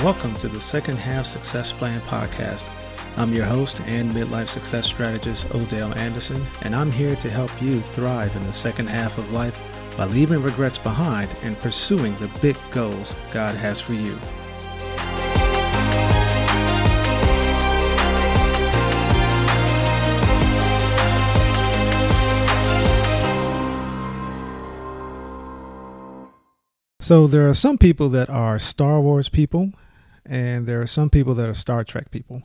the Second Half Success Plan podcast. I'm your host and midlife success strategist, Odell Anderson, and I'm here to help you thrive in the second half of life by leaving regrets behind and pursuing the big goals God has for you. So there are some people that are Star Wars people, and there are some people that are Star Trek people,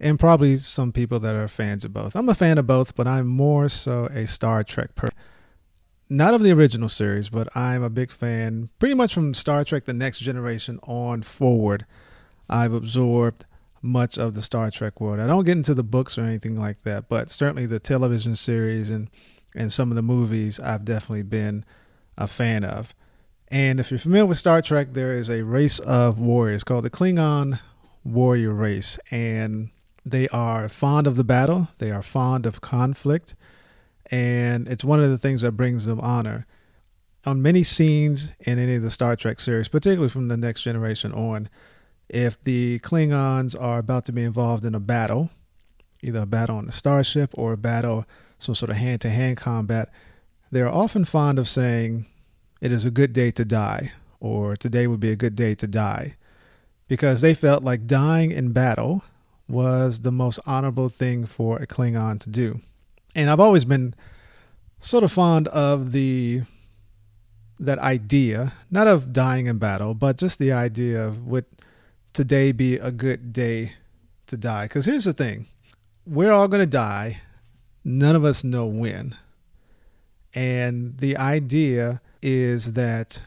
and probably some people that are fans of both. I'm a fan of both, but I'm more so a Star Trek person. Not of the original series, but I'm a big fan pretty much from Star Trek The Next Generation on forward. I've absorbed much of the Star Trek world. I don't get into the books or anything like that, but certainly the television series and and some of the movies I've definitely been a fan of. And if you're familiar with Star Trek, there is a race of warriors called the Klingon warrior race. And they are fond of the battle, they are fond of conflict. And it's one of the things that brings them honor. On many scenes in any of the Star Trek series, particularly from the next generation on, if the Klingons are about to be involved in a battle, either a battle on a starship or a battle, some sort of hand to hand combat, they're often fond of saying, it is a good day to die, or today would be a good day to die, because they felt like dying in battle was the most honorable thing for a Klingon to do. And I've always been sort of fond of the that idea, not of dying in battle, but just the idea of would today be a good day to die? Because here's the thing we're all going to die, none of us know when. And the idea is that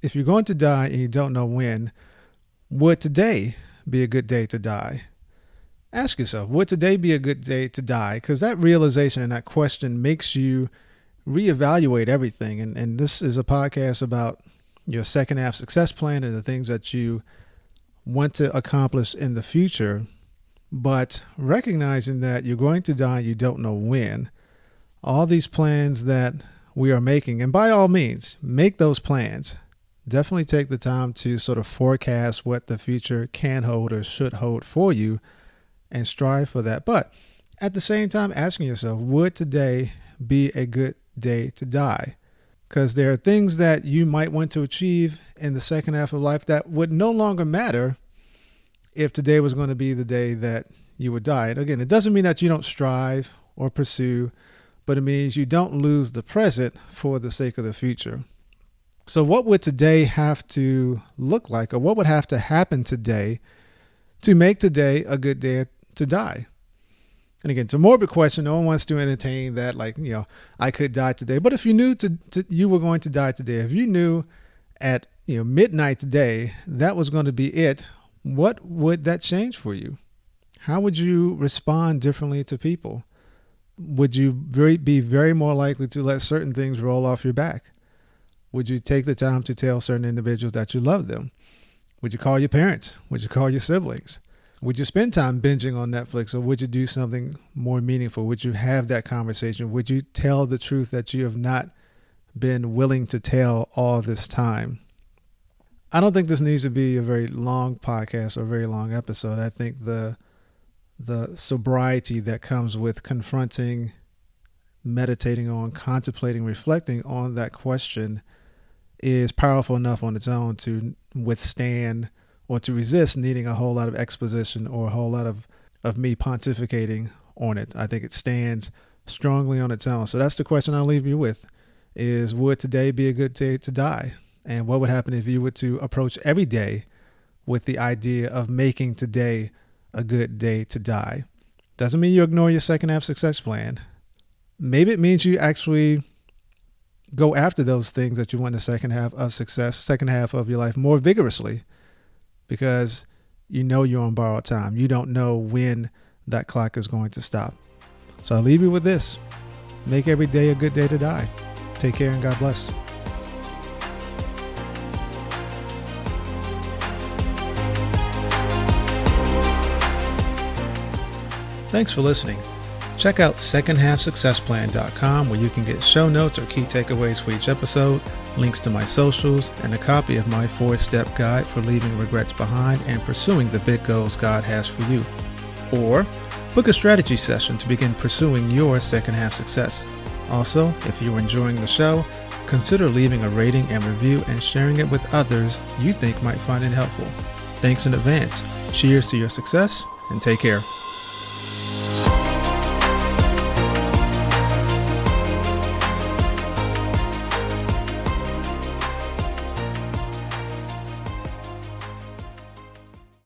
if you're going to die and you don't know when, would today be a good day to die? Ask yourself, would today be a good day to die? Because that realization and that question makes you reevaluate everything. And, and this is a podcast about your second half success plan and the things that you want to accomplish in the future. But recognizing that you're going to die, you don't know when, all these plans that we are making. And by all means, make those plans. Definitely take the time to sort of forecast what the future can hold or should hold for you and strive for that. But at the same time, asking yourself, would today be a good day to die? Because there are things that you might want to achieve in the second half of life that would no longer matter if today was going to be the day that you would die. And again, it doesn't mean that you don't strive or pursue but it means you don't lose the present for the sake of the future. So, what would today have to look like, or what would have to happen today to make today a good day to die? And again, it's a morbid question. No one wants to entertain that, like, you know, I could die today. But if you knew to, to, you were going to die today, if you knew at you know midnight today that was going to be it, what would that change for you? How would you respond differently to people? Would you very, be very more likely to let certain things roll off your back? Would you take the time to tell certain individuals that you love them? Would you call your parents? Would you call your siblings? Would you spend time binging on Netflix or would you do something more meaningful? Would you have that conversation? Would you tell the truth that you have not been willing to tell all this time? I don't think this needs to be a very long podcast or a very long episode. I think the the sobriety that comes with confronting, meditating on, contemplating, reflecting on that question is powerful enough on its own to withstand or to resist needing a whole lot of exposition or a whole lot of, of me pontificating on it. I think it stands strongly on its own. So that's the question I'll leave you with is would today be a good day to die? And what would happen if you were to approach every day with the idea of making today a good day to die. Doesn't mean you ignore your second half success plan. Maybe it means you actually go after those things that you want in the second half of success, second half of your life more vigorously because you know you're on borrowed time. You don't know when that clock is going to stop. So I'll leave you with this make every day a good day to die. Take care and God bless. Thanks for listening. Check out secondhalfsuccessplan.com where you can get show notes or key takeaways for each episode, links to my socials, and a copy of my four step guide for leaving regrets behind and pursuing the big goals God has for you. Or book a strategy session to begin pursuing your second half success. Also, if you're enjoying the show, consider leaving a rating and review and sharing it with others you think might find it helpful. Thanks in advance. Cheers to your success and take care.